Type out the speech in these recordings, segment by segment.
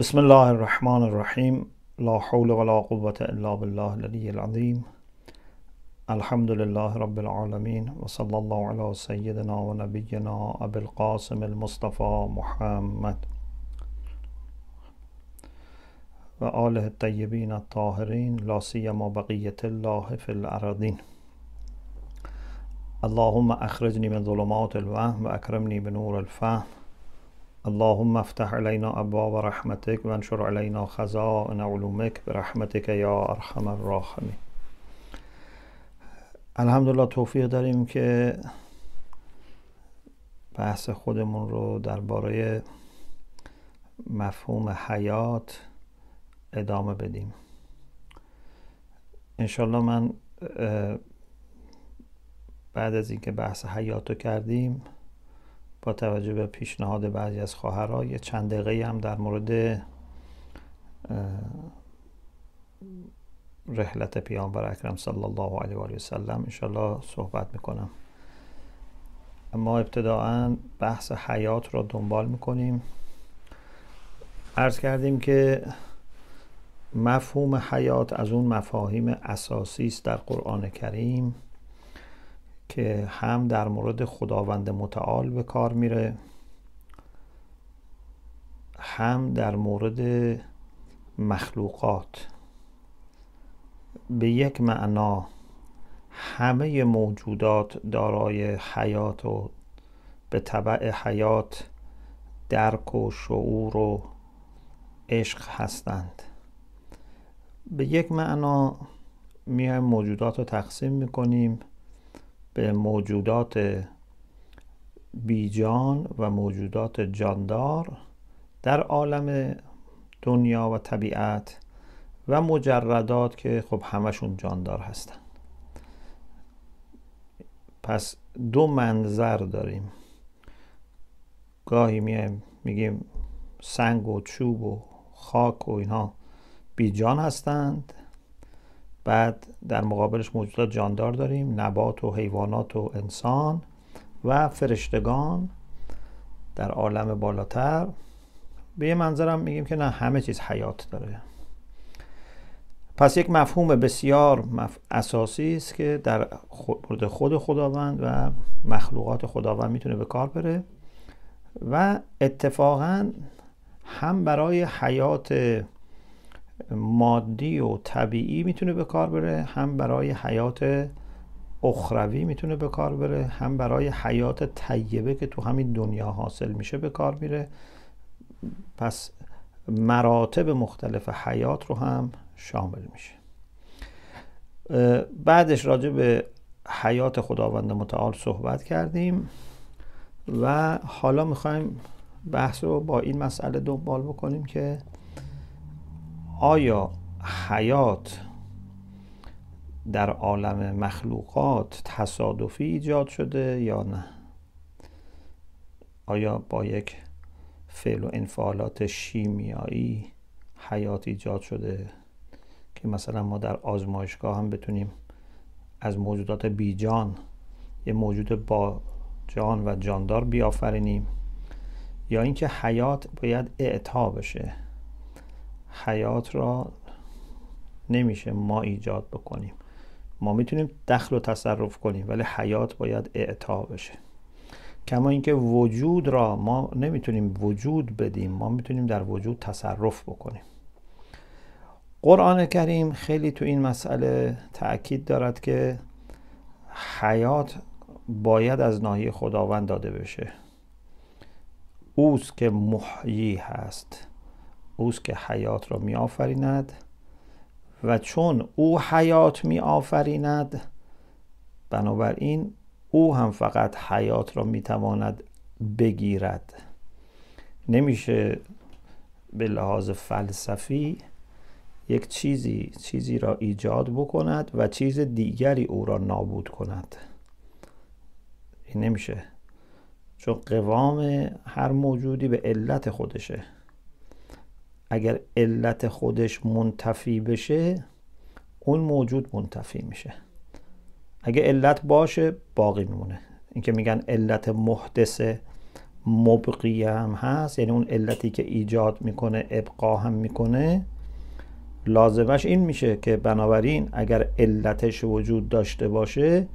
بسم الله الرحمن الرحيم لا حول ولا قوة إلا بالله العلي العظيم الحمد لله رب العالمين وصلى الله على سيدنا ونبينا أبي القاسم المصطفى محمد وآله الطيبين الطاهرين لا سيما بقية الله في الأراضين اللهم أخرجني من ظلمات الوهم وأكرمني بنور الفهم اللهم افتح علينا ابواب رحمتك وانشر علينا خزائن علومك برحمتك یا ارحم الراحمین الحمدلله توفیق داریم که بحث خودمون رو درباره مفهوم حیات ادامه بدیم انشالله من بعد از اینکه بحث حیات رو کردیم با توجه به پیشنهاد بعضی از خواهرها یه چند دقیقه هم در مورد رحلت پیامبر اکرم صلی الله علیه و آله و سلم انشالله صحبت می‌کنم. اما ابتداعا بحث حیات را دنبال می‌کنیم. عرض کردیم که مفهوم حیات از اون مفاهیم اساسی است در قرآن کریم. که هم در مورد خداوند متعال به کار میره هم در مورد مخلوقات. به یک معنا همه موجودات دارای حیات و به طبع حیات درک و شعور و عشق هستند. به یک معنا میایم موجودات رو تقسیم می‌کنیم. به موجودات بیجان و موجودات جاندار در عالم دنیا و طبیعت و مجردات که خب همشون جاندار هستن. پس دو منظر داریم. گاهی میایم میگیم سنگ و چوب و خاک و اینها بیجان هستند. بعد در مقابلش موجودات جاندار داریم نبات و حیوانات و انسان و فرشتگان در عالم بالاتر. به یه منظرم میگیم که نه همه چیز حیات داره. پس یک مفهوم بسیار مف... اساسی است که در مورد خود خداوند و مخلوقات خداوند می‌تونه به کار بره و اتفاقا هم برای حیات مادی و طبیعی می‌تونه به کار بره هم برای حیات اخروی می‌تونه به کار بره هم برای حیات طیبه که تو همین دنیا حاصل میشه به کار میره. پس مراتب مختلف حیات رو هم شامل میشه. بعدش راجع به حیات خداوند متعال صحبت کردیم و حالا می‌خوایم بحث رو با این مسئله دنبال بکنیم که آیا حیات در عالم مخلوقات تصادفی ایجاد شده یا نه؟ آیا با یک فعل و انفعالات شیمیایی حیات ایجاد شده که مثلا ما در آزمایشگاه هم بتونیم از موجودات بیجان یه موجود با جان و جاندار بیافرینیم؟ یا اینکه حیات باید اعطا بشه؟ حیات را نمیشه ما ایجاد بکنیم. ما می‌تونیم دخل و تصرف کنیم ولی حیات باید اعطا بشه. کما اینکه وجود را ما نمی‌تونیم وجود بدیم ما می‌تونیم در وجود تصرف بکنیم. قرآن کریم خیلی تو این مسئله تاکید دارد که حیات باید از ناحیه خداوند داده بشه. اوست که محیی هست. اوست که حیات را می آفریند و چون او حیات می آفریند بنابراین او هم فقط حیات را می تواند بگیرد. نمیشه به لحاظ فلسفی یک چیزی چیزی را ایجاد بکند و چیز دیگری او را نابود کند. این نمیشه. چون قوام هر موجودی به علت خودشه. اگر علت خودش منتفی بشه اون موجود منتفی میشه. اگه علت باشه باقی میمونه. اینکه میگن علت محدث مبقیه هم هست. یعنی اون علتی که ایجاد می‌کنه ابقا هم می‌کنه لازمش این میشه که بنابراین اگر علتش وجود داشته باشه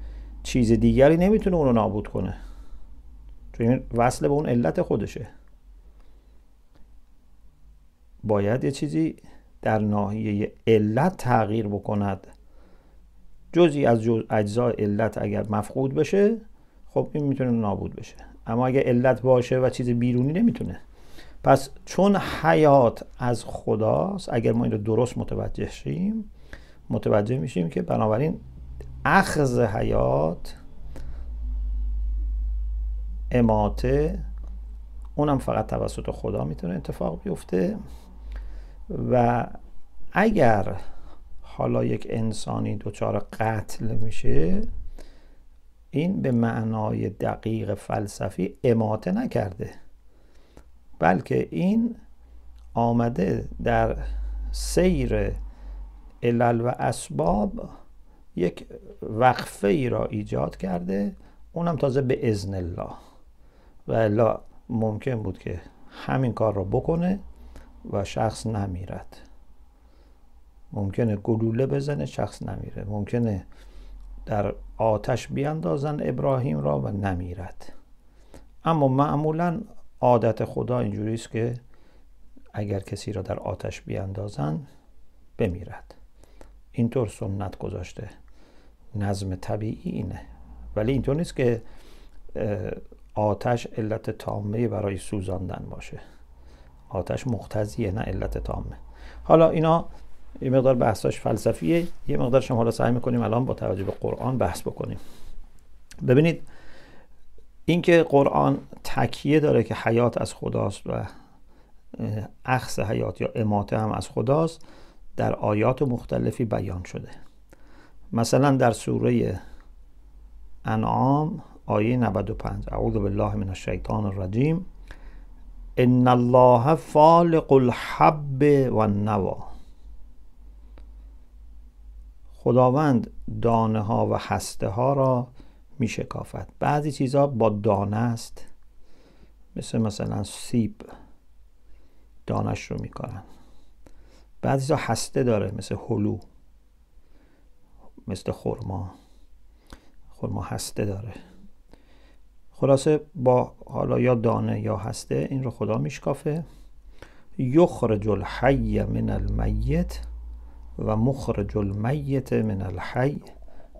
چیز دیگری نمی‌تونه اون رو نابود کنه. چون وصل به اون علت خودشه. باید یه چیزی در ناحیه علت تغییر بکند. جزی از جز اجزای علت اگر مفقود بشه خب این می‌تونه نابود بشه. اما اگر علت باشه و چیز بیرونی نمی‌تونه. پس چون حیات از خداست اگر ما این رو درست متوجه شیم متوجه میشیم که بنابراین اخذ حیات اماته اونم فقط توسط خدا می‌تونه اتفاق بیفته. و اگر حالا یک انسانی دچار قتل میشه این به معنای دقیق فلسفی اماته نکرده. بلکه این آمده در سیر علل و اسباب یک وقفه ای را ایجاد کرده اونم تازه به ازن الله. و الا ممکن بود که همین کار را بکنه. و شخص نمیرد. ممکنه گلوله بزنه شخص نمیره. ممکنه در آتش بیاندازن ابراهیم را و نمیرد. اما معمولا عادت خدا اینجوری است که اگر کسی را در آتش بیاندازن بمیرد. اینطور سنت گذاشته. نظم طبیعی اینه. ولی اینطور نیست که آتش علت تامه برای سوزاندن باشه. آتش مختزیه نه علت تامه. حالا اینا یه مقدار بحثاش فلسفیه یه مقدارش هم حالا سعی می‌کنیم الان با توجه به قرآن بحث بکنیم. ببینید اینکه قرآن تکیه داره که حیات از خداست و اخص حیات یا اماته هم از خداست در آیات مختلفی بیان شده. مثلا در سوره انعام آیه 95 اعوذ بالله من الشیطان الرجیم. ان الله فالق الحب و النوا خداوند دانه ها و هسته ها را می شکافد بعضی چیزها با دانه است. مثل مثلا سیب دانش رو می‌کنن بعضی چیزها هسته داره مثل هلو مثل خرما. خرما هسته داره. خلاصه با حالا یا دانه یا هسته این رو خدا میشکافه. یخرج الحی من المیت و مخرج المیت من الحی.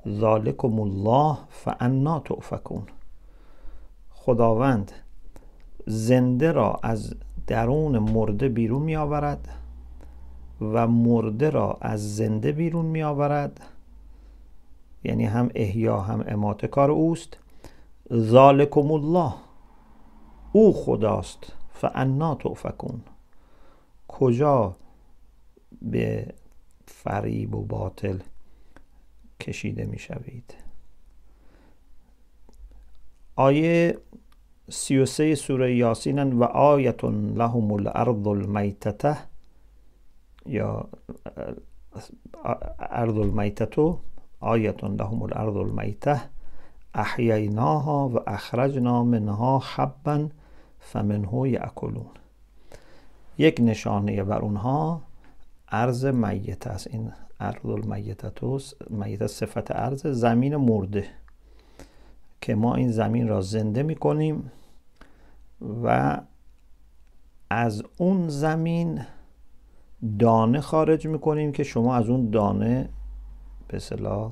ذالکم الله فانا تؤفکون. خداوند زنده را از درون مرده بیرون می آورد و مرده را از زنده بیرون می آورد یعنی هم احیا هم امات کار اوست. ذالکم الله او خداست. فانا تؤفکون کجا به فریب و باطل کشیده می شوید آیه سی و سه سوره یاسینن و آیتون لهم الارض المیتته. یا ارض المیتتو. آیتون لهم الارض المیته. احییناها و اخرجنا منها حبا فمنه یاکلون. یک نشانه بر اونها ارز میت است. این ارض المیتتوس میت صفت ارز زمین مرده که ما این زمین را زنده می کنیم و از اون زمین دانه خارج می کنیم که شما از اون دانه به صلاح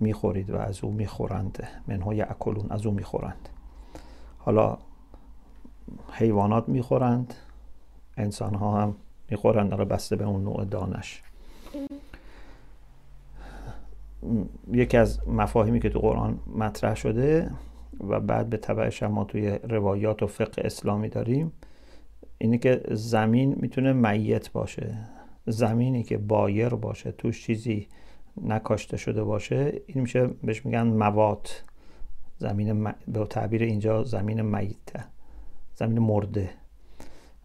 می‌خورید و از او می‌خورند. منهای اکلون از او می‌خورند. حالا حیوانات می‌خورند انسان ها هم می‌خورند حالا بسته به اون نوع دانش. یکی از مفاهیمی که تو قرآن مطرح شده و بعد به تبعش ما توی روایات و فقه اسلامی داریم اینه که زمین می‌تونه میت باشه. زمینی که بایر باشه توش چیزی نکاشته شده باشه این میشه بهش میگن موات زمین به تعبیر اینجا زمین میته زمین مرده.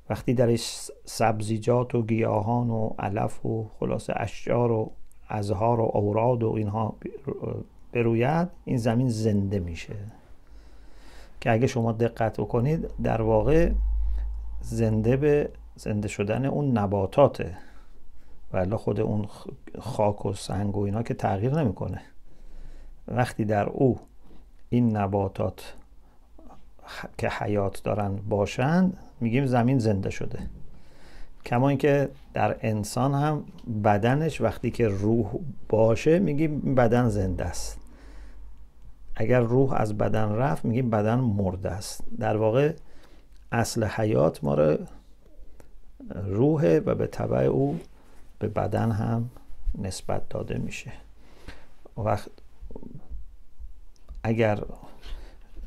وقتی درش سبزیجات و گیاهان و علف و خلاصه اشجار و ازهار و اوراد و اینها بروید این زمین زنده میشه. که اگه شما دقت بکنید در واقع زنده به زنده شدن اون نباتاته. ولی خود اون خاک و سنگ و اینا که تغییر نمی‌کنه. وقتی در او این نباتات که حیات دارن باشند میگیم زمین زنده شده. کما اینکه در انسان هم بدنش وقتی که روح باشه میگیم بدن زنده است. اگر روح از بدن رفت میگیم بدن مرده است. در واقع اصل حیات ما رو روحه و به طبع او به بدن هم نسبت داده میشه. وقت اگر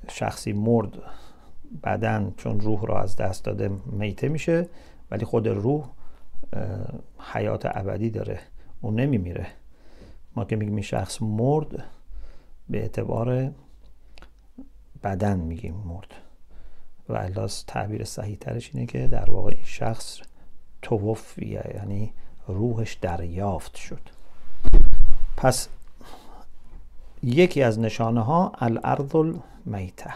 شخصی مرد بدن چون روح را از دست داده میته میشه ولی خود روح حیات ابدی داره اون نمیمیره. ما که میگیم این شخص مرد به اعتبار بدن میگیم مرد. و الاس تعبیر صحیح ترش اینه که در واقع این شخص توفیه یعنی روحش دریافت شد. پس یکی از نشانه ها الارض المیته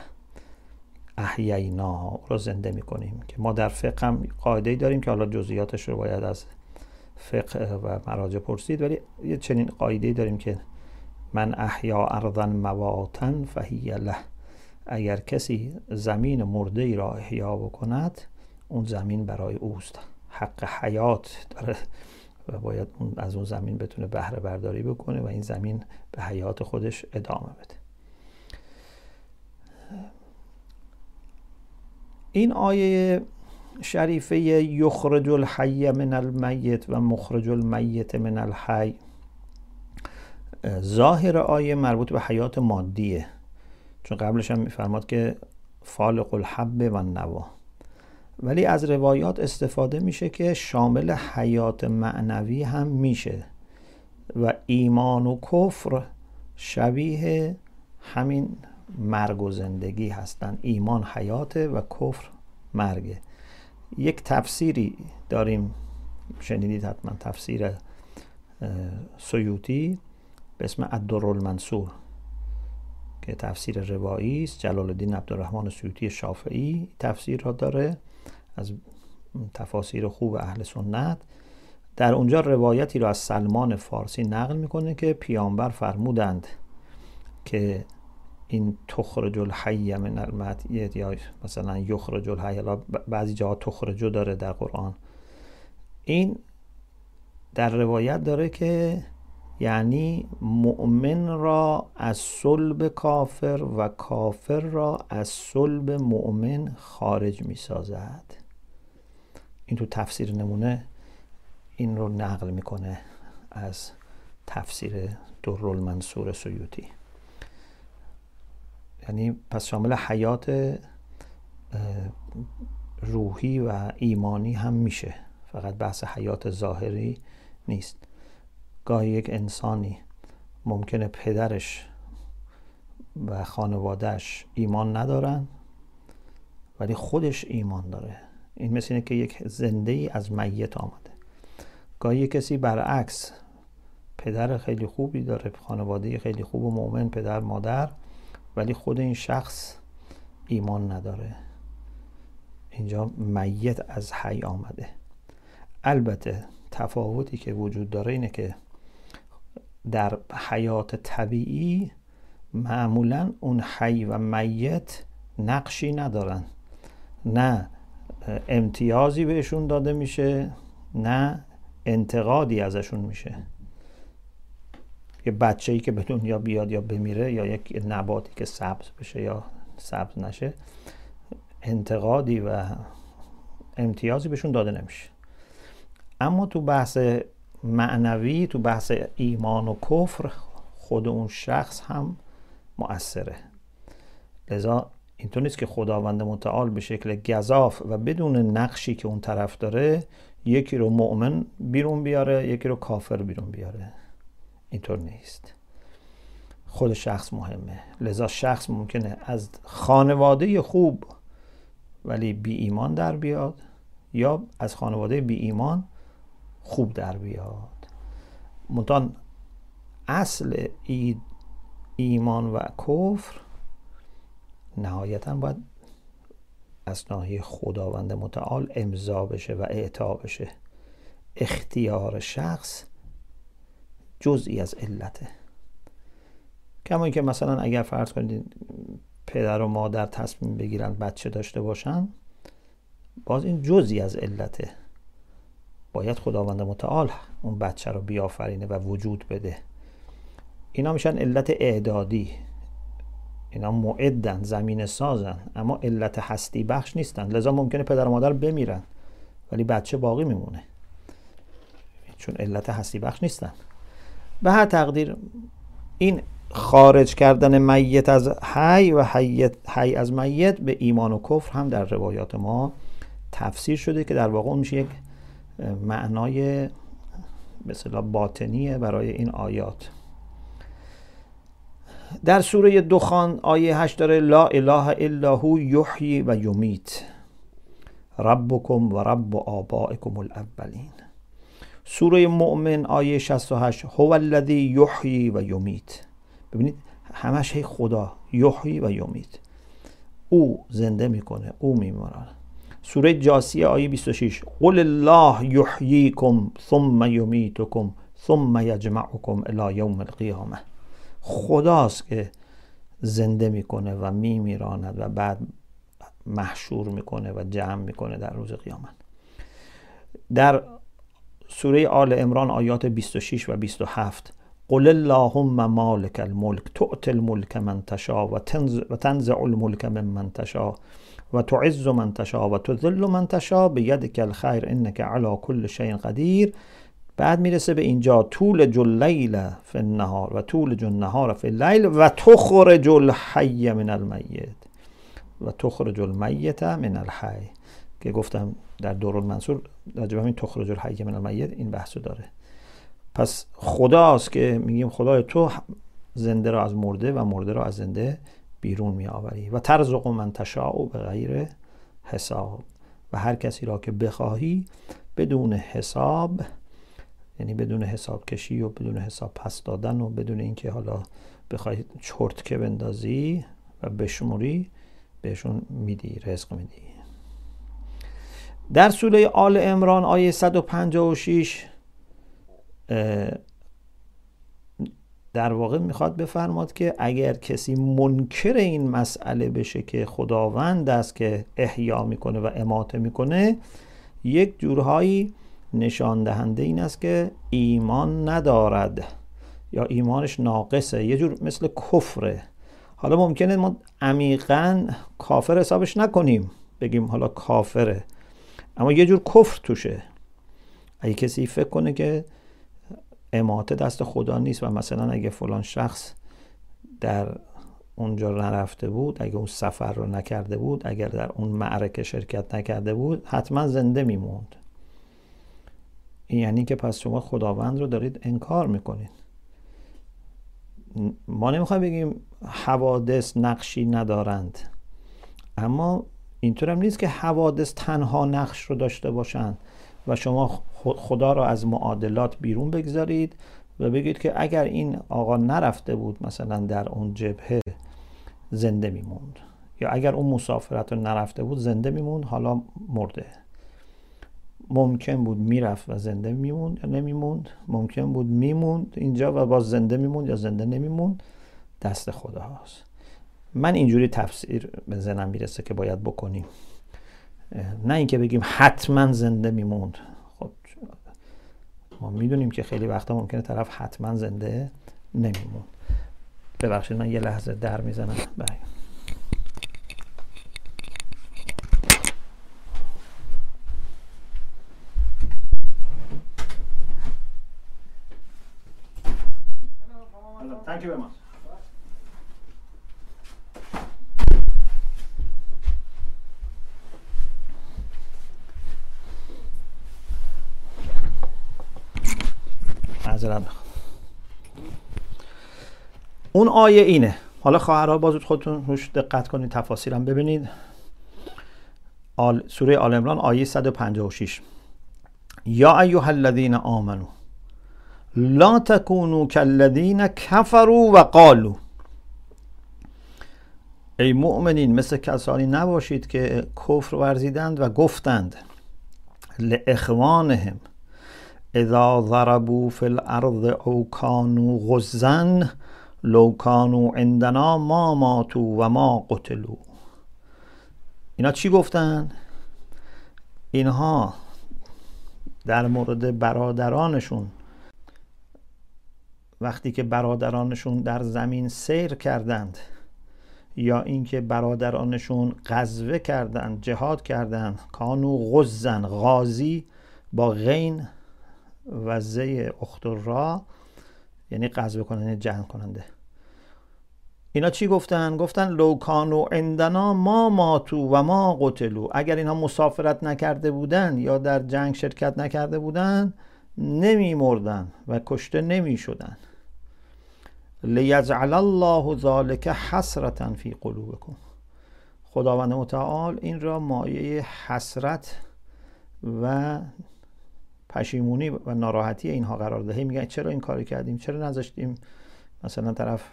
احیینا رو زنده می‌کنیم که ما در فقه هم قاعده داریم که حالا جزئیاتش رو باید از فقه و مراجع پرسید ولی یه چنین قاعده داریم که من احیا ارضا مواطن فهی له. اگر کسی زمین مرده ای را احیا بکند اون زمین برای اوست. حق حیات داره. و باید از اون زمین بتونه بهره برداری بکنه و این زمین به حیات خودش ادامه بده. این آیه شریفه یخرج الحی من المیت و مخرج المیت من الحی ظاهر آیه مربوط به حیات مادیه. چون قبلش هم میفرماد که فالق الحب و نوا ولی از روایات استفاده میشه که شامل حیات معنوی هم میشه و ایمان و کفر شبیه همین مرگ و زندگی هستن. ایمان حیاته و کفر مرگه. یک تفسیری داریم شنیدید حتما تفسیر سیوتی به اسم الدر المنصور که تفسیر روایی است. جلال الدین عبدالرحمن سیوطی شافعی تفسیر را داره. از تفاسیر خوب اهل سنت. در اونجا روایتی را از سلمان فارسی نقل می‌کنه که پیامبر فرمودند که این تخرج الحی من المعیت یا مثلا یخرج الحی بعضی جاها تخرجو داره در قرآن. این در روایت داره که یعنی مؤمن را از صلب کافر و کافر را از صلب مؤمن خارج می سازد این تو تفسیر نمونه این رو نقل می‌کنه از تفسیر در المنصور سیوتی یعنی پس شامل حیات روحی و ایمانی هم میشه. فقط بحث حیات ظاهری نیست. گاهی یک انسانی ممکنه پدرش و خانوادهش ایمان ندارن ولی خودش ایمان داره. این مثل اینه که یک زنده ای از میت آمده. گاهی کسی برعکس پدر خیلی خوبی داره خانواده خیلی خوب و مؤمن پدر مادر ولی خود این شخص ایمان نداره. اینجا میت از حی آمده. البته تفاوتی که وجود داره اینه که در حیات طبیعی معمولا اون حی و میت نقشی ندارن. نه امتیازی بهشون داده میشه نه انتقادی ازشون میشه. یه بچه ای که به دنیا بیاد یا بمیره یا یک نباتی که سبز بشه یا سبز نشه انتقادی و امتیازی بهشون داده نمیشه. اما تو بحث معنوی تو بحث ایمان و کفر خود اون شخص هم مؤثره. لذا اینطور نیست که خداوند متعال به شکل گذاف و بدون نقشی که اون طرف داره یکی رو مؤمن بیرون بیاره یکی رو کافر بیرون بیاره. اینطور نیست. خود شخص مهمه. لذا شخص ممکنه از خانواده خوب ولی بی ایمان در بیاد یا از خانواده بی ایمان خوب در بیاد. منتان اصل ایمان و کفر نهایتا باید از ناحیه خداوند متعال امضا بشه و اعطا بشه. اختیار شخص جزئی از علته. کما که مثلا اگر فرض کنید پدر و مادر تصمیم بگیرن بچه داشته باشن باز این جزئی از علته. باید خداوند متعال اون بچه رو بیافرینه و وجود بده. اینا میشن علت اعدادی. اینا معدن زمین سازن اما علت هستی بخش نیستن. لذا ممکنه پدر و مادر بمیرن ولی بچه باقی میمونه. چون علت هستی بخش نیستن. به هر تقدیر این خارج کردن میت از حی و حی از میت به ایمان و کفر هم در روایات ما تفسیر شده که در واقع اون میشه یک معنای مثلا باطنیه برای این آیات. در سوره دخان آیه 8 داره لا اله الا هو یحیی و یمیت ربکم و رب آبائکم الاولین. سوره مؤمن آیه 68 هو الذی یحیی و یمیت. ببینید همش هی خدا یحیی و یمیت. او زنده می‌کنه او میمارن سوره جاسیه آیه 26 قل الله یحییکم ثم یمیتکم ثم یجمعکم الی یوم القیامه. خداست که زنده می‌کنه و میمیراند و بعد محشور می‌کنه و جمع می‌کنه در روز قیامت. در سوره آل امران آیات 26 و 27 قل اللهم مالک الملک تؤت الملک من تشا و تنزع الملک من من تشا و تعز من تشا و تذل من تشا به یدک الخیر انک علی کل شیء قدیر بعد می‌رسه به اینجا طول جل لیل فی النهار و طول جل نهار فی اللیل و تخرج الحی من المیت و تخرج المیت من الحی که گفتم در دور المنصور راجب همین تخرج الحی من المیت این بحثو داره. پس خداست که میگیم خدای تو زنده را از مرده و مرده را از زنده بیرون می آوری و ترزق من تشاء به غیر حساب و هر کسی را که بخواهی بدون حساب یعنی بدون حساب کشی و بدون حساب پس دادن و بدون اینکه حالا بخوای چرتکه بندازی و بشموری بهشون میدی رزق میدی. در سوره آل امران آیه 156 در واقع می‌خواد بفرماد که اگر کسی منکر این مسئله بشه که خداوند است که احیا می‌کنه و اماته می‌کنه یک جورهایی نشان دهنده این است که ایمان ندارد. یا ایمانش ناقصه یه جور مثل کفره. حالا ممکنه ما عمیقا کافر حسابش نکنیم بگیم حالا کافره. اما یه جور کفر توشه. اگه کسی فکر کنه که اماته دست خدا نیست و مثلا اگه فلان شخص در اونجا نرفته بود اگه اون سفر رو نکرده بود اگر در اون معرکه شرکت نکرده بود حتما زنده میموند. یعنی که پس شما خداوند رو دارید انکار می‌کنید. ما نمی‌خوایم بگیم حوادث نقشی ندارند. اما اینطور هم نیست که حوادث تنها نقش رو داشته باشند و شما خدا را از معادلات بیرون بگذارید و بگید که اگر این آقا نرفته بود مثلا در اون جبهه زنده میموند یا اگر اون مسافرت رو نرفته بود زنده میموند حالا مرده. ممکن بود می‌رفت و زنده میموند یا نمیموند. ممکن بود میموند اینجا و باز زنده میموند یا زنده نمیموند. دست خدا هاست من اینجوری تفسیر به ذهنم می‌رسه که باید بکنیم. نه اینکه بگیم حتما زنده میموند. خب ما می‌دونیم که خیلی وقتا ممکنه طرف حتما زنده نمیموند. ببخشید من یه لحظه در می‌زنم. بله. Thank you very much. اون آیه اینه. حالا خواهرها باز خودتون روش دقت کنید تفاصیلم ببینید. آل سوره آل عمران آیه 156 یا ایها الذین آمنو لا تکونوا کالذین کفروا و قالوا. ای مؤمنین مثل کسانی نباشید که کفر ورزیدند و گفتند لاخوانهم اذا ضربوا فی الارض او کانوا غزا لو کانوا عندنا ما ماتوا و ما قتلوا. اینا چی گفتن؟ اینها در مورد برادرانشون وقتی که برادرانشون در زمین سیر کردند یا اینکه برادرانشون غزوه کردند جهاد کردند کانو غزن غازی با غین و زی را یعنی غزوه کننده یعنی جنگ کننده. اینا چی گفتن؟ گفتن لو کانو عندنا ما ماتو و ما قتلو اگر اینها مسافرت نکرده بودن یا در جنگ شرکت نکرده بودن نمی مردن و کشته نمی شدن لیجعل الله ذالک حسرتا فی قلوبکم. خداوند متعال این را مایه حسرت و پشیمونی و ناراحتی اینها قرار دهی میگن چرا این کاری کردیم؟ چرا نذاشتیم مثلا طرف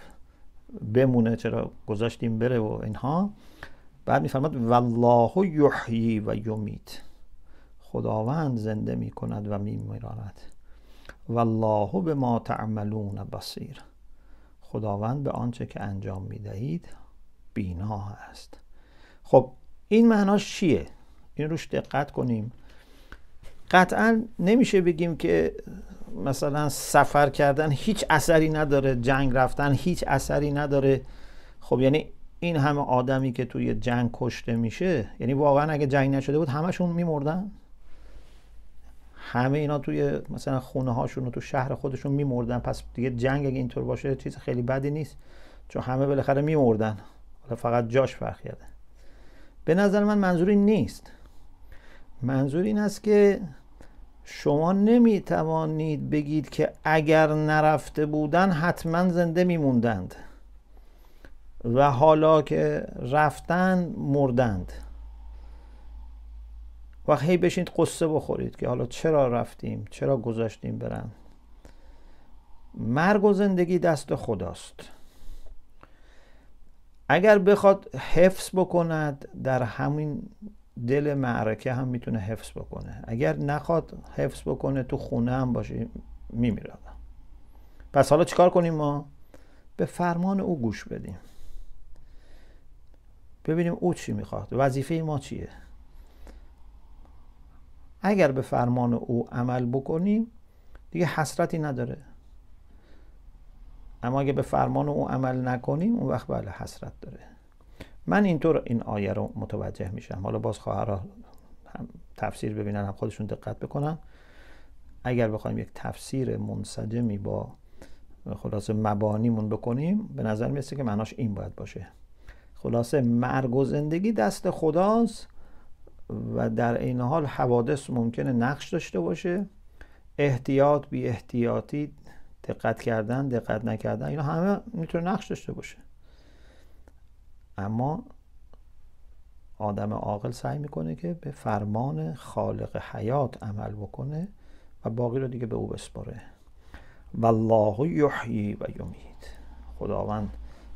بمونه؟ چرا گذاشتیم بره و اینها؟ بعد میفرماد والله یحیی و یمیت. خداوند زنده می‌کند و میمیراند والله به ما تعملون بصیر. خداوند به آنچه که انجام می‌دهید بینا است. خب این معناش چیه؟ این روش دقت کنیم. قطعا نمیشه بگیم که مثلا سفر کردن هیچ اثری نداره جنگ رفتن هیچ اثری نداره. خب یعنی این همه آدمی که توی جنگ کشته میشه یعنی واقعا اگه جنگ نشده بود همشون میمردن؟ همه اینا توی مثلا خونه هاشون و تو شهر خودشون میمردن. پس دیگه جنگ اگه اینطور باشه چیز خیلی بدی نیست. چون همه بالاخره میمردن. حالا فقط جاش فرق کرده به نظر من منظوری نیست. منظور این است که شما نمی توانید بگید که اگر نرفته بودن حتما زنده میموندند و حالا که رفتن مردند. و هی بشینید قصه بخورید که حالا چرا رفتیم چرا گذاشتیم برن. مرگ و زندگی دست خداست. اگر بخواد حفظ بکند در همین دل معرکه هم می‌تونه حفظ بکنه. اگر نخواد حفظ بکنه تو خونه هم باشه میمیره. پس حالا چیکار کنیم ما؟ به فرمان او گوش بدیم. ببینیم او چی می‌خواد. وظیفه ما چیه؟ اگر به فرمان او عمل بکنیم دیگه حسرتی نداره. اما اگه به فرمان او عمل نکنیم اون وقت بله حسرت داره. من اینطور این آیه رو متوجه میشم. حالا باز خواهرها هم تفسیر ببینن هم خودشون دقت بکنن. اگر بخوایم یک تفسیر منسجمی با خلاصه مبانیمون بکنیم به نظر می‌رسه که معناش این باید باشه. خلاصه مرگ و زندگی دست خداست. و در این حال حوادث ممکنه نقش داشته باشه. احتیاط بی احتیاطی دقت کردن دقت نکردن اینا همه می‌تونه نقش داشته باشه. اما آدم عاقل سعی می‌کنه که به فرمان خالق حیات عمل بکنه و باقی رو دیگه به او بسپاره. والله یحیی و یمید خداوند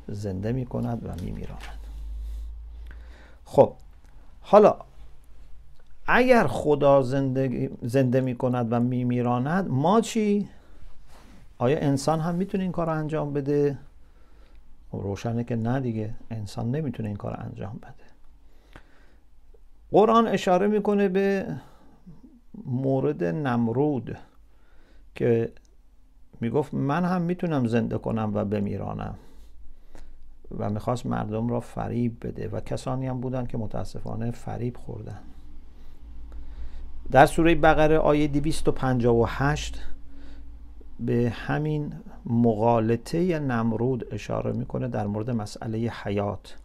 زنده می‌کند و میمیراند. خب حالا اگر خدا زنده, زنده می کند و می میراند ما چی؟ آیا انسان هم می‌تونه این کار رو انجام بده؟ خب روشنه که نه دیگه انسان نمی‌تونه این کار رو انجام بده قرآن اشاره می‌کنه به مورد نمرود که می‌گفت من هم می‌تونم زنده کنم و بمیرانم و می‌خواست مردم را فریب بده و کسانی هم بودن که متاسفانه فریب خوردن در سوره بقره آیه 258 به همین مغالطه نمرود اشاره می‌کنه در مورد مسئله حیات.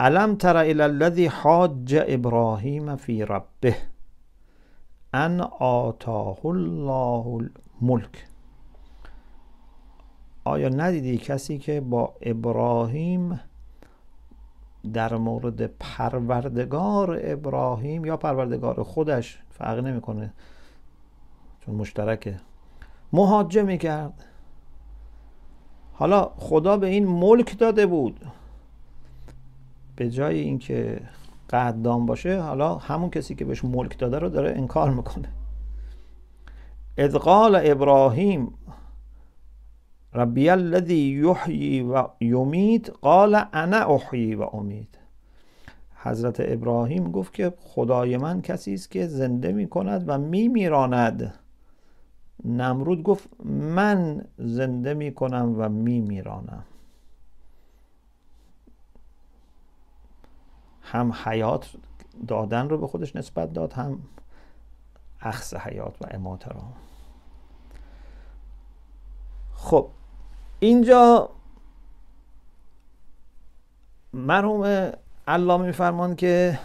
علم تر الى الذي حاج ابراهیم فی ربه ان آتاه الله الملک. آیا ندیدی کسی که با ابراهیم در مورد پروردگار ابراهیم یا پروردگار خودش فرق نمی‌کنه چون مشترکه. مهاجه می‌کرد. حالا خدا به این ملک داده بود. به جای اینکه قدردان باشه حالا همون کسی که بهش ملک داده رو داره انکار می‌کنه. اذ قال ابراهیم ربی الذی یحیی و یمیت قال انا احیی و امید. حضرت ابراهیم گفت که خدای من کسی است که زنده می کند و می میراند نمرود گفت من زنده می کنم و می میرانم هم حیات دادن رو به خودش نسبت داد هم اخص حیات و امات را خب اینجا مرحوم علامه میفرمان که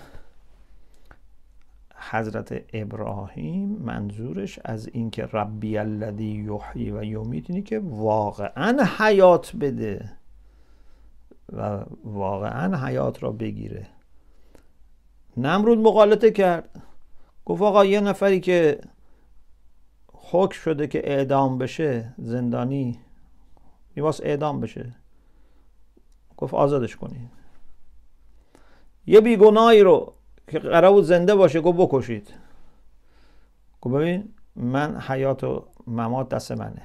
حضرت ابراهیم منظورش از اینکه ربی الذی یحیی و یمیت اینه که واقعا حیات بده و واقعا حیات را بگیره. نمرود مقالطه کرد. گفت آقا یه نفری که حکم شده که اعدام بشه زندانی میواس اعدام بشه گفت آزادش کنید یه بیگناهی رو که قرار بود زنده باشه گفت بکشید گفت ببین من حیات و ممات دست منه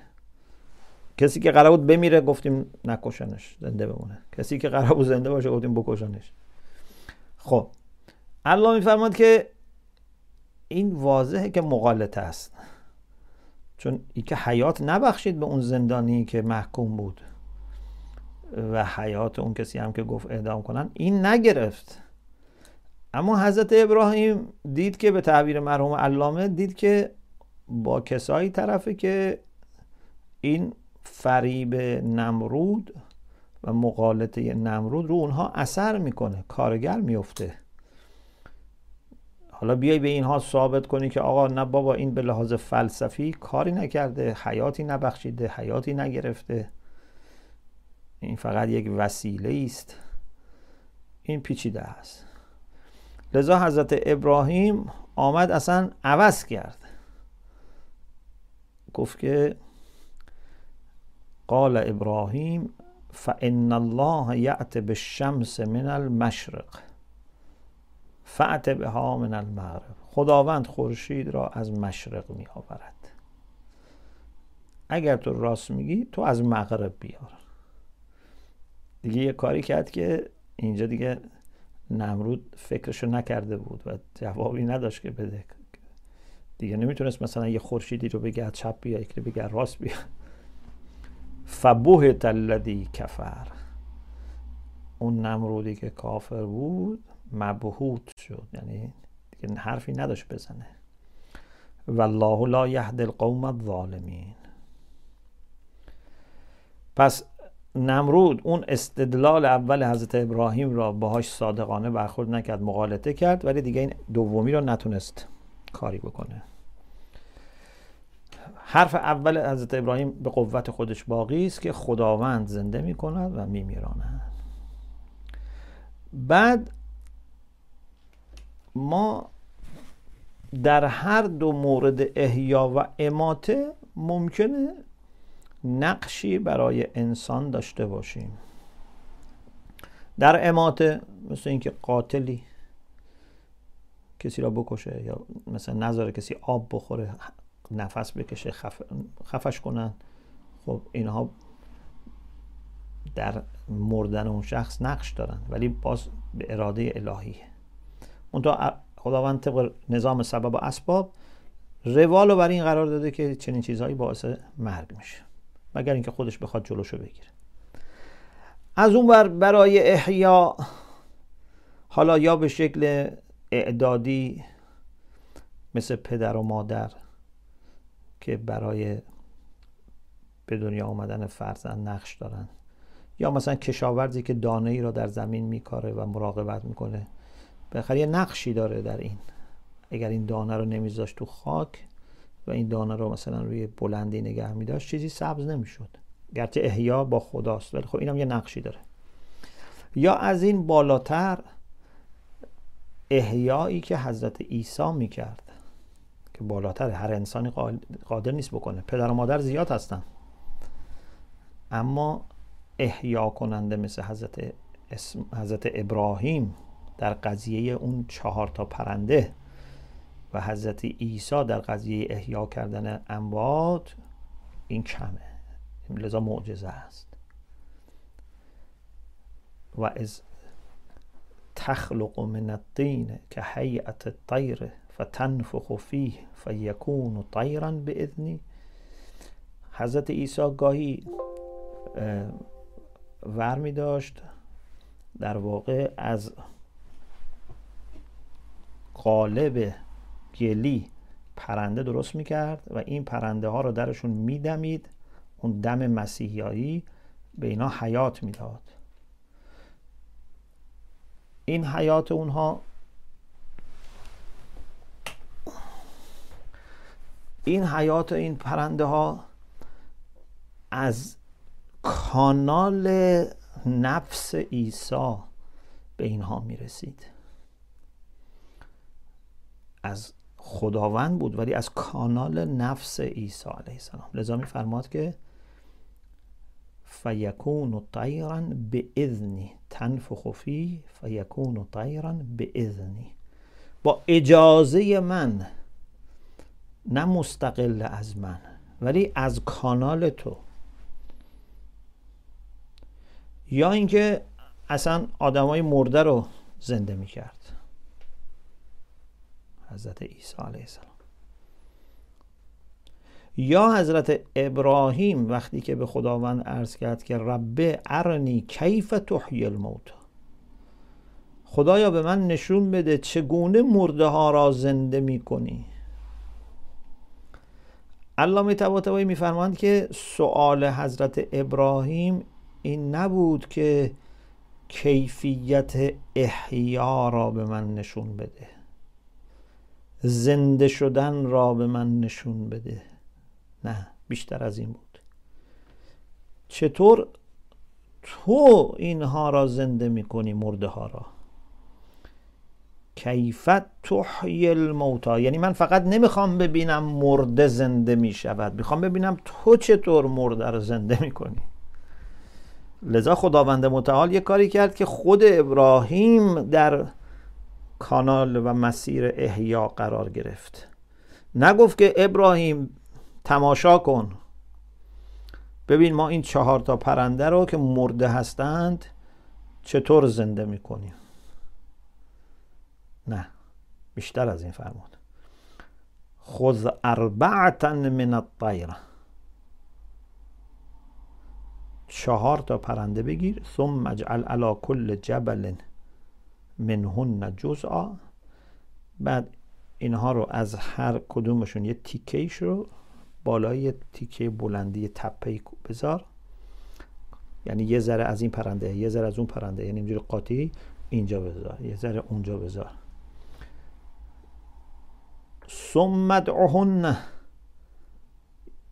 کسی که قرار بود بمیره گفتیم نکشنش زنده بمونه کسی که قرار بود زنده باشه گفتیم بکشنش خب الله میفرماد که این واضحه که مقالطه است چون ای که حیات نبخشید به اون زندانی که محکوم بود و حیات اون کسی هم که گفت اعدام کنن این نگرفت. اما حضرت ابراهیم دید که به تعبیر مرحوم علامه دید که با کسایی طرفه که این فریب نمرود و مقالطه نمرود رو اونها اثر می‌کنه کارگر میفته حالا بیای به اینها ثابت کنی که آقا نه بابا این به لحاظ فلسفی کاری نکرده حیاتی نبخشیده حیاتی نگرفته. این فقط یک وسیله است این پیچیده است. لذا حضرت ابراهیم آمد اصلا عوض کرد. گفت که قال ابراهیم فان الله یأت بالشمس من المشرق. فعت بها من المغرب. خداوند خورشید را از مشرق می آورد اگر تو راست میگی تو از مغرب بیار. دیگه یه کاری کرد که اینجا دیگه نمرود فکرشو نکرده بود و جوابی نداشت که بده. دیگه نمی‌تونست مثلا یه خورشیدی رو بگه چپ بیا یکی بگه راست بیا فبوهت الذی کفر. اون نمرودی که کافر بود مبهوت شد. یعنی دیگه حرفی نداشت بزنه. والله لا یهد القوم الظالمین. پس نمرود اون استدلال اول حضرت ابراهیم را باهاش صادقانه برخورد نکرد مقالطه کرد ولی دیگه این دومی را نتونست کاری بکنه. حرف اول حضرت ابراهیم به قوت خودش باقی است که خداوند زنده می کند و می میراند بعد ما در هر دو مورد احیا و اماته ممکنه نقشی برای انسان داشته باشیم. در اماته مثل اینکه قاتلی کسی را بکشه یا مثلا نظر کسی آب بخوره نفس بکشه خف... خفش کنن خب اینها در مردن اون شخص نقش دارن ولی باز به اراده الهیه. اونتا خداوند طبق نظام سبب و اسباب روال رو برای این قرار داده که چنین چیزهایی باعث مرگ میشه. مگر اینکه خودش بخواد جلوشو بگیره. از اون بر برای احیا حالا یا به شکل اعدادی مثل پدر و مادر که برای به دنیا آمدن فرزند نقش دارن یا مثلا کشاورزی که دانه ای را در زمین میکاره و مراقبت می‌کنه. بالاخره یه نقشی داره در این. اگر این دانه رو نمیذاشت تو خاک و این دانه رو مثلا روی بلندی نگه میداشت چیزی سبز نمی‌شد. گرچه احیا با خداست ولی خب اینم یه نقشی داره. یا از این بالاتر احیایی که حضرت عیسی می‌کرد که بالاتر هر انسانی قادر نیست بکنه. پدر و مادر زیاد هستن. اما احیا کننده مثل حضرت اسم حضرت ابراهیم در قضیه اون چهار تا پرنده و حضرت عیسی در قضیه احیا کردن اموات این کمه. لذا معجزه است. و از تخلق من الطین که حیعت الطیر فتنفخ فیه فیکون طیرا باذنی حضرت عیسی گاهی ور می داشت در واقع از قالب گلی پرنده درست می‌کرد و این پرنده ها رو درشون میدمید. اون دم مسیحیایی به اینا حیات می‌داد. این حیات اونها این حیات این پرنده ها از کانال نفس عیسی به اینها می رسید از خداوند بود ولی از کانال نفس عیسی علیه السلام. لذا می فرماد که فیکون طیرا به اذنی تنفخ فی فیکون طیرا به اذنی با اجازه من نه مستقل از من ولی از کانال تو. یا اینکه اصلا آدمای مرده رو زنده می‌کرد. حضرت عیسی علیه السلام. یا حضرت ابراهیم وقتی که به خداوند عرض کرد که رب ارنی کیف تحیی الموت. خدایا به من نشون بده چگونه مرده ها را زنده می کنی. علامه طباطبایی میفرماند که سؤال حضرت ابراهیم این نبود که کیفیت احیا را به من نشون بده. زنده شدن را به من نشون بده. نه بیشتر از این بود. چطور تو اینها را زنده می‌کنی مرده ها را؟ کیفت تحیی الموتا یعنی من فقط نمی‌خوام ببینم مرده زنده می‌شود. می‌خوام ببینم تو چطور مرده را زنده می‌کنی. لذا خداوند متعال یه کاری کرد که خود ابراهیم در کانال و مسیر احیا قرار گرفت. نگفت که ابراهیم تماشا کن. ببین ما این چهار تا پرنده رو که مرده هستند چطور زنده می‌کنیم؟ نه بیشتر از این فرمود. خذ اربعتا من الطیره چهار تا پرنده بگیر ثم اجعل علی کل جبل منهن جزءا. بعد اینها رو از هر کدومشون یه تیکه رو بالای تیکه بلندی تپه بذار. یعنی یه ذره از این پرنده یه ذره از اون پرنده یعنی اینجوری قاطی اینجا بذار یه ذره اونجا بذار. ثم ادعهن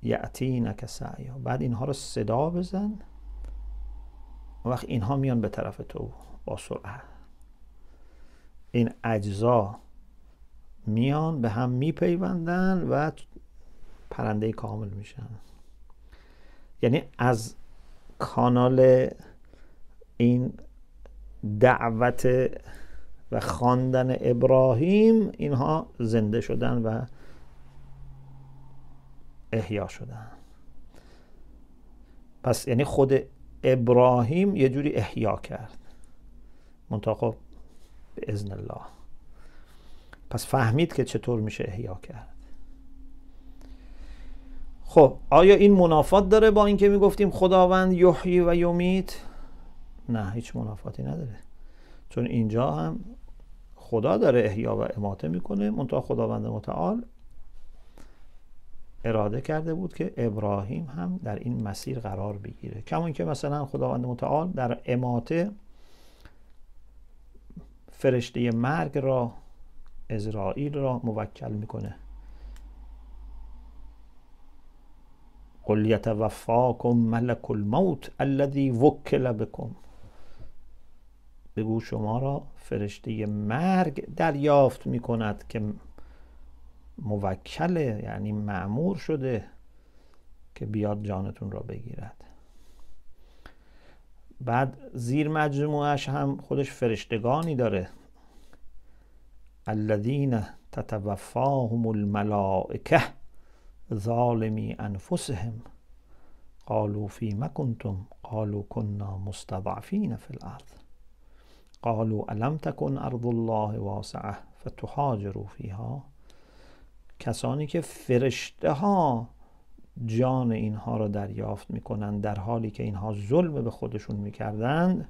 یعتینک سعیا بعد اینها رو صدا بزن. وقت اینها میان به طرف تو با سرعت. این اجزا میان به هم میپیوندن و پرنده کامل میشن. یعنی از کانال این دعوت و خواندن ابراهیم اینها زنده شدن و احیا شدن. پس یعنی خود ابراهیم یه جوری احیا کرد. منتها خب به ازن الله. پس فهمید که چطور میشه احیا کرد. خب آیا این منافات داره با اینکه می‌گفتیم خداوند یحیی و یمیت؟ نه هیچ منافاتی نداره. چون اینجا هم خدا داره احیا و اماته می‌کنه. منتها خداوند متعال اراده کرده بود که ابراهیم هم در این مسیر قرار بگیره. کمون که مثلا خداوند متعال در اماته فرشته مرگ را اسرائیل را موکل می‌کنه. قل یتوفاکم ملک الموت الذی وکل بکم. بگو شما را فرشته مرگ دریافت می‌کند که موکله یعنی معمور شده که بیاد جانتون را بگیرد. بعد زیر مجموعش هم خودش فرشتگانی داره. الذین تتوفاهم الملائکه ظالمی انفسهم. قالوا فيما كنتم قالوا كنا مستضعفين في الارض. قالوا الم تكن ارض الله واسعه فتهاجروا فيها کسانی که فرشته ها جان اینها را دریافت می‌کنند در حالی که اینها ظلم به خودشون می‌کردند.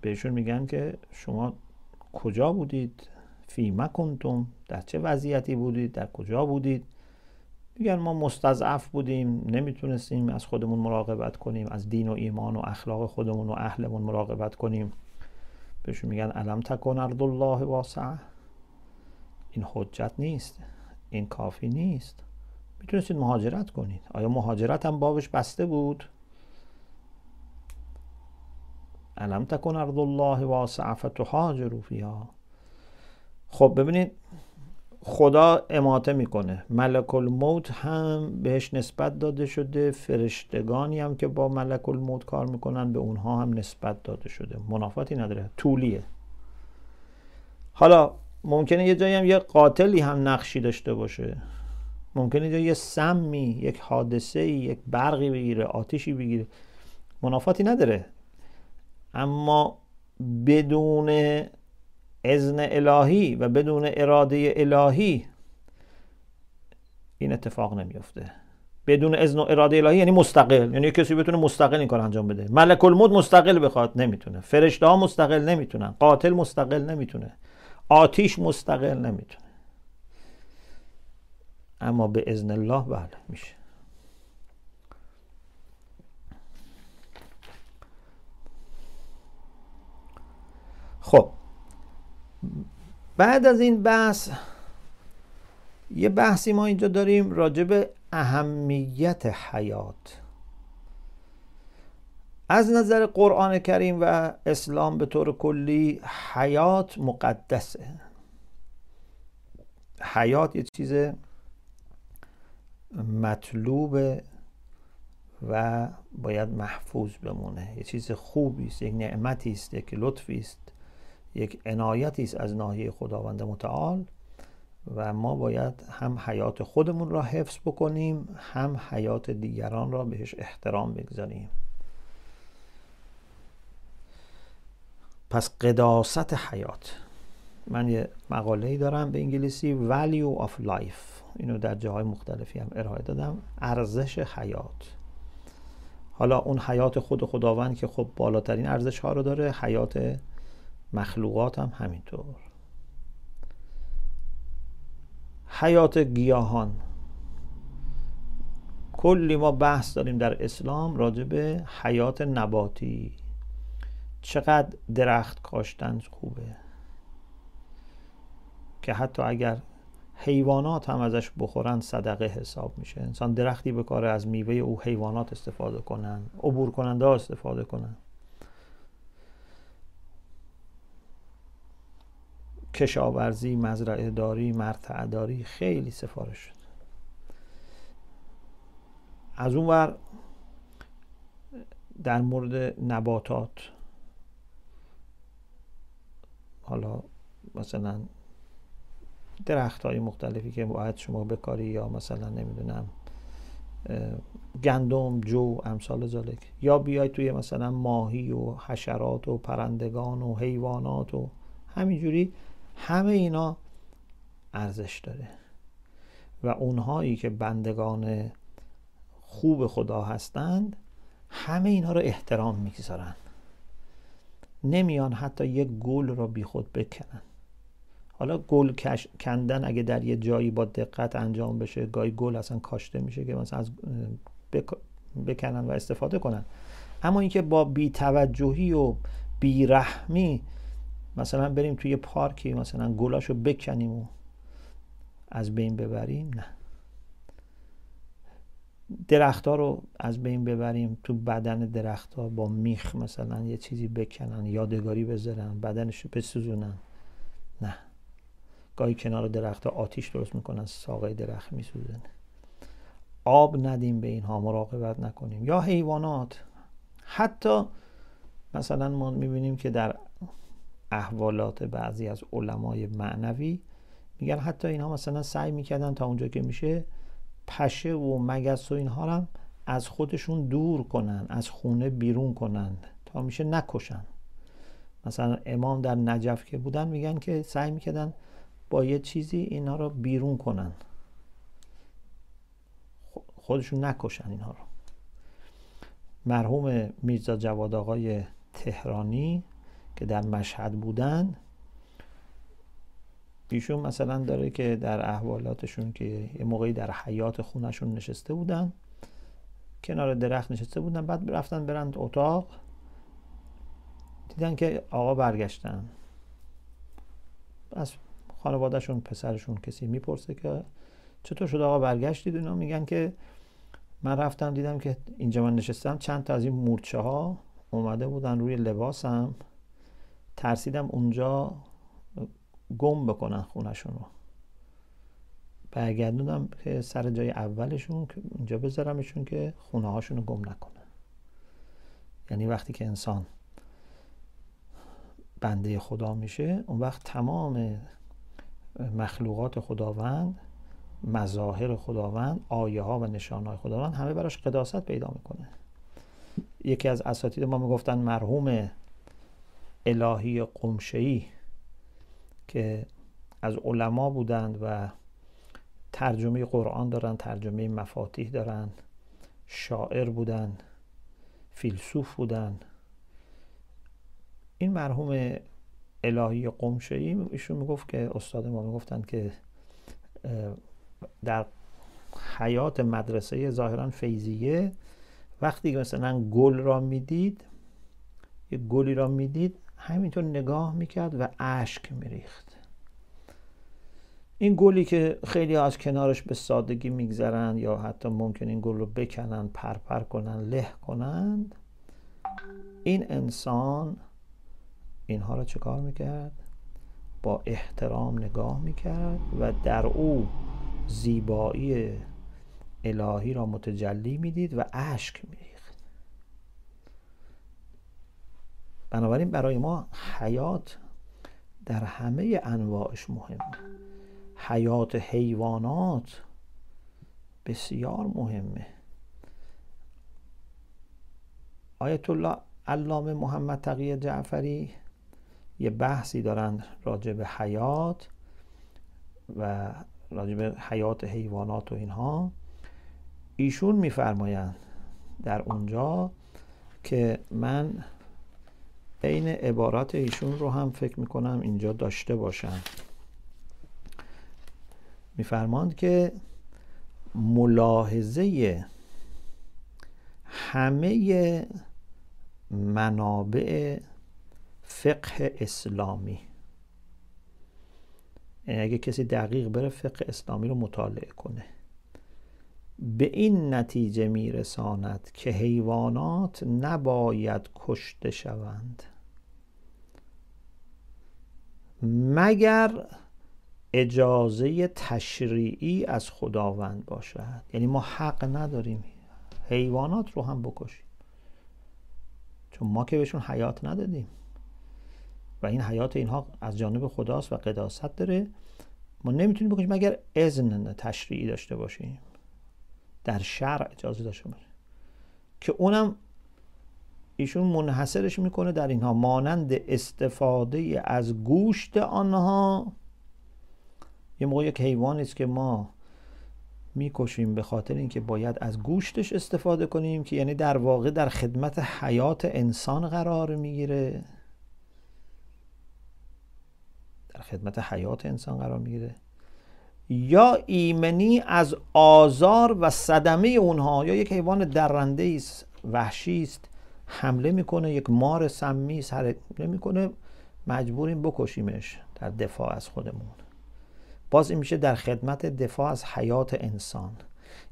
بهشون میگن که شما کجا بودید؟ فی کنتم. در چه وضعیتی بودید؟ در کجا بودید؟ میگن ما مستضعف بودیم نمی‌تونستیم از خودمون مراقبت کنیم از دین و ایمان و اخلاق خودمون و اهلمون مراقبت کنیم. بهشون میگن علم تکن ارض الله واسعه. این حجت نیست. این کافی نیست. می‌تونستید مهاجرت کنید. آیا مهاجرت هم بابش بسته بود؟ علم تکن ارض الله واسعه فتهاجروا فیها. خب ببینید خدا اماته می‌کنه. ملک الموت هم بهش نسبت داده شده فرشتگانی هم که با ملک الموت کار می‌کنن به اونها هم نسبت داده شده. منافاتی نداره طولیه. حالا ممکنه یه جایی هم یه قاتلی هم نقشی داشته باشه. ممکنه یه سمی یک حادثه یک برقی بگیره آتیشی بگیره. منافاتی نداره. اما بدون اذن الهی و بدون اراده الهی این اتفاق نمیفته بدون اذن و اراده الهی یعنی مستقل. یعنی کسی بتونه مستقل این کار انجام بده. ملک الموت مستقل بخواد. نمی‌تونه. فرشته ها مستقل نمی‌تونن. قاتل مستقل نمی‌تونه. آتیش مستقل نمی‌تونه. اما به اذن الله بله میشه. خب بعد از این بحث یه بحثی ما اینجا داریم راجع به اهمیت حیات. از نظر قرآن کریم و اسلام به طور کلی حیات مقدسه. حیات یه چیز مطلوب و باید محفوظ بمونه. یه چیز خوبی است یک نعمتی است یک لطفی است یک عنایتی است از ناحیه خداوند متعال و ما باید هم حیات خودمون را حفظ بکنیم هم حیات دیگران را بهش احترام بگذاریم. پس قداست حیات. من یه مقاله دارم به انگلیسی Value of Life. اینو در جاهای مختلفی هم ارائه دادم. ارزش حیات. حالا اون حیات خود خداوند که خب بالاترین ارزش ها رو داره حیات مخلوقات هم همینطور. حیات گیاهان. کلی ما بحث داریم در اسلام راجع به حیات نباتی. چقدر درخت کاشتن خوبه. که حتی اگر حیوانات هم ازش بخورن صدقه حساب میشه. انسان درختی بکاره از میوه او حیوانات استفاده کنن عبور کننده استفاده کنن. کشاورزی مزرعه داری مرتع داری خیلی سفارش شد. از اون ور در مورد نباتات حالا مثلا درخت های مختلفی که باید شما بکاری یا مثلا نمی‌دونم گندم جو امثال ذالک یا بیای توی مثلا ماهی و حشرات و پرندگان و حیوانات و همینجوری همه اینا ارزش داره. و اونهایی که بندگان خوب خدا هستند همه اینها رو احترام می‌گذارن. نمیان حتی یک گل را بی خود بکنن. حالا گل کندن اگه در یه جایی با دقت انجام بشه گاهی گل اصلا کاشته میشه که مثلا از بکنن و استفاده کنن. اما اینکه با بیتوجهی و بیرحمی مثلا بریم توی پارکی مثلا گلاشو بکنیم و از بین ببریم نه. درختها رو از بین ببریم تو بدن درختها با میخ مثلا یه چیزی بکنن یادگاری بذارن بدنش رو بسوزونن. نه. گاهی کنار درختها آتیش درست می‌کنن ساقه درخت میسوزن. آب ندیم به اینها مراقبت نکنیم. یا حیوانات. حتی مثلا ما می‌بینیم که در احوالات بعضی از علمای معنوی میگن حتی اینها مثلا سعی می‌کردن تا اونجا که میشه پشه و مگس و اینها هم از خودشون دور کنن از خونه بیرون کنن تا میشه نکشن. مثلا امام در نجف که بودن میگن که سعی می‌کردن با یه چیزی اینها رو بیرون کنن. خودشون نکشن اینها رو. مرحوم میرزا جواد آقای تهرانی که در مشهد بودن ایشون مثلا داره که در احوالاتشون که یه موقعی در حیات خونشون نشسته بودن کنار درخت نشسته بودن بعد رفتن برند اتاق دیدن که آقا برگشتن. از خانوادهشون پسرشون کسی می‌پرسه که چطور شد آقا برگشتید؟ اینا میگن که من رفتم دیدم که اینجا من نشستم چند تا از این مورچه ها اومده بودن روی لباسم ترسیدم اونجا گم بکنن خونشون رو. برگردوندم که سر جای اولشون که اینجا بذارمشون که خونه هاشون رو گم نکنن. یعنی وقتی که انسان بنده خدا میشه اون وقت تمام مخلوقات خداوند مظاهر خداوند آیه ها و نشان های خداوند همه براش قداست پیدا می‌کنه. یکی از اساتید ما می‌گفتن مرحوم الهی قمشهی که از علما بودند و ترجمه قرآن دارن ترجمه مفاتیح دارن شاعر بودن فیلسوف بودن این مرحوم الهی قمشهی ایشون می‌گفت که استاد ما می‌گفتن که در حیات مدرسه ظاهرا فیزیه وقتی که مثلا گل را می‌دید یه گلی را می‌دید همینطور نگاه می‌کرد و اشک میریخت این گلی که خیلی از کنارش به سادگی میگذرند یا حتی ممکن این گل رو بکنن پرپر کنن له کنند این انسان اینها را چه کار می‌کرد؟ با احترام نگاه می‌کرد و در او زیبایی الهی را متجلی می‌دید و اشک میریخت بنابراین برای ما حیات در همه انواعش مهمه حیات حیوانات بسیار مهمه. آیت الله علامه محمد تقی جعفری یه بحثی دارن راجع به حیات و راجع به حیات حیوانات و اینها. ایشون میفرمایند در اونجا که من عین عبارات ایشون رو هم فکر می‌کنم اینجا داشته باشم میفرماند که ملاحظه همه منابع فقه اسلامی. یعنی اگه کسی دقیق بره فقه اسلامی رو مطالعه کنه. به این نتیجه میرساند که حیوانات نباید کشته شوند. مگر اجازه تشریعی از خداوند باشد؟ یعنی ما حق نداریم حیوانات رو هم بکشیم. چون ما که بهشون حیات ندادیم. و این حیات اینها از جانب خداست و قداست داره. ما نمی‌تونیم بکنیم مگر اذن تشریعی داشته باشیم. در شرع اجازه داشته باشه. که اونم ایشون منحصرش می‌کنه در اینها. مانند استفاده از گوشت آنها. یه موقع یک حیوانی است که ما می‌کشیم به خاطر اینکه باید از گوشتش استفاده کنیم که یعنی در واقع در خدمت حیات انسان قرار می‌گیره. در خدمت حیات انسان قرار می‌گیره. یا ایمنی از آزار و صدمه اونها یا یک حیوان درنده است وحشی است حمله می‌کنه یک مار سمی سر می‌کنه مجبوریم بکشیمش در دفاع از خودمون. باز این میشه در خدمت دفاع از حیات انسان.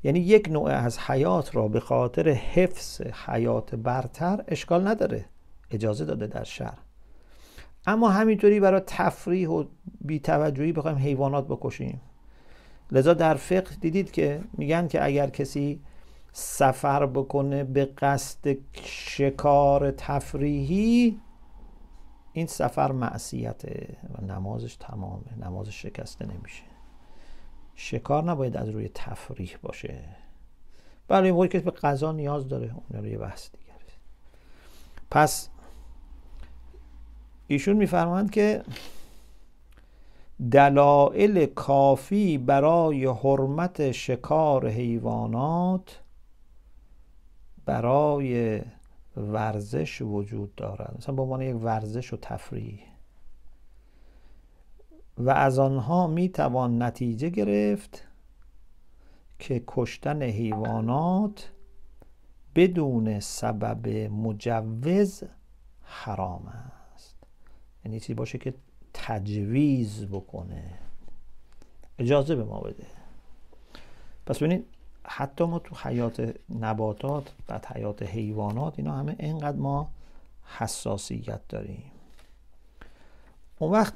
یعنی یک نوع از حیات را به خاطر حفظ حیات برتر اشکال نداره. اجازه داده در شهر. اما همینطوری برای تفریح و بیتوجهی بخوایم حیوانات بکشیم. لذا در فقه دیدید که میگن که اگر کسی سفر بکنه به قصد شکار تفریحی این سفر معصیته و نمازش تمامه نمازش شکسته نمیشه. شکار نباید از روی تفریح باشه. برای موقعی که به غذا نیاز داره اون روی بحث دیگره پس ایشون میفرمایند که دلایل کافی برای حرمت شکار حیوانات برای ورزش وجود دارد. مثلا به عنوان یک ورزش و تفریح. و از آنها می توان نتیجه گرفت که کشتن حیوانات بدون سبب مجوز حرام است. یعنی چیزی باشه که تجویز بکنه. اجازه به ما بده. پس ببینید حتی ما تو حیات نباتات بعد حیات حیوانات اینا همه اینقدر ما حساسیت داریم. اون وقت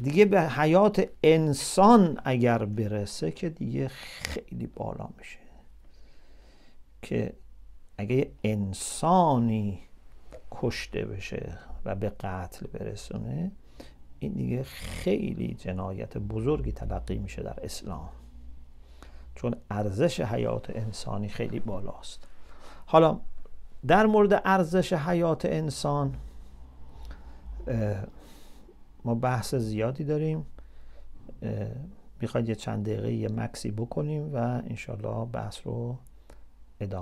دیگه به حیات انسان اگر برسه که دیگه خیلی بالا میشه. که اگه انسانی کشته بشه و به قتل برسونه این دیگه خیلی جنایت بزرگی تلقی میشه در اسلام. چون ارزش حیات انسانی خیلی بالاست. حالا در مورد ارزش حیات انسان ما بحث زیادی داریم. می‌خواید یه چند دقیقه یه مکسی بکنیم و انشالله بحث رو ادامه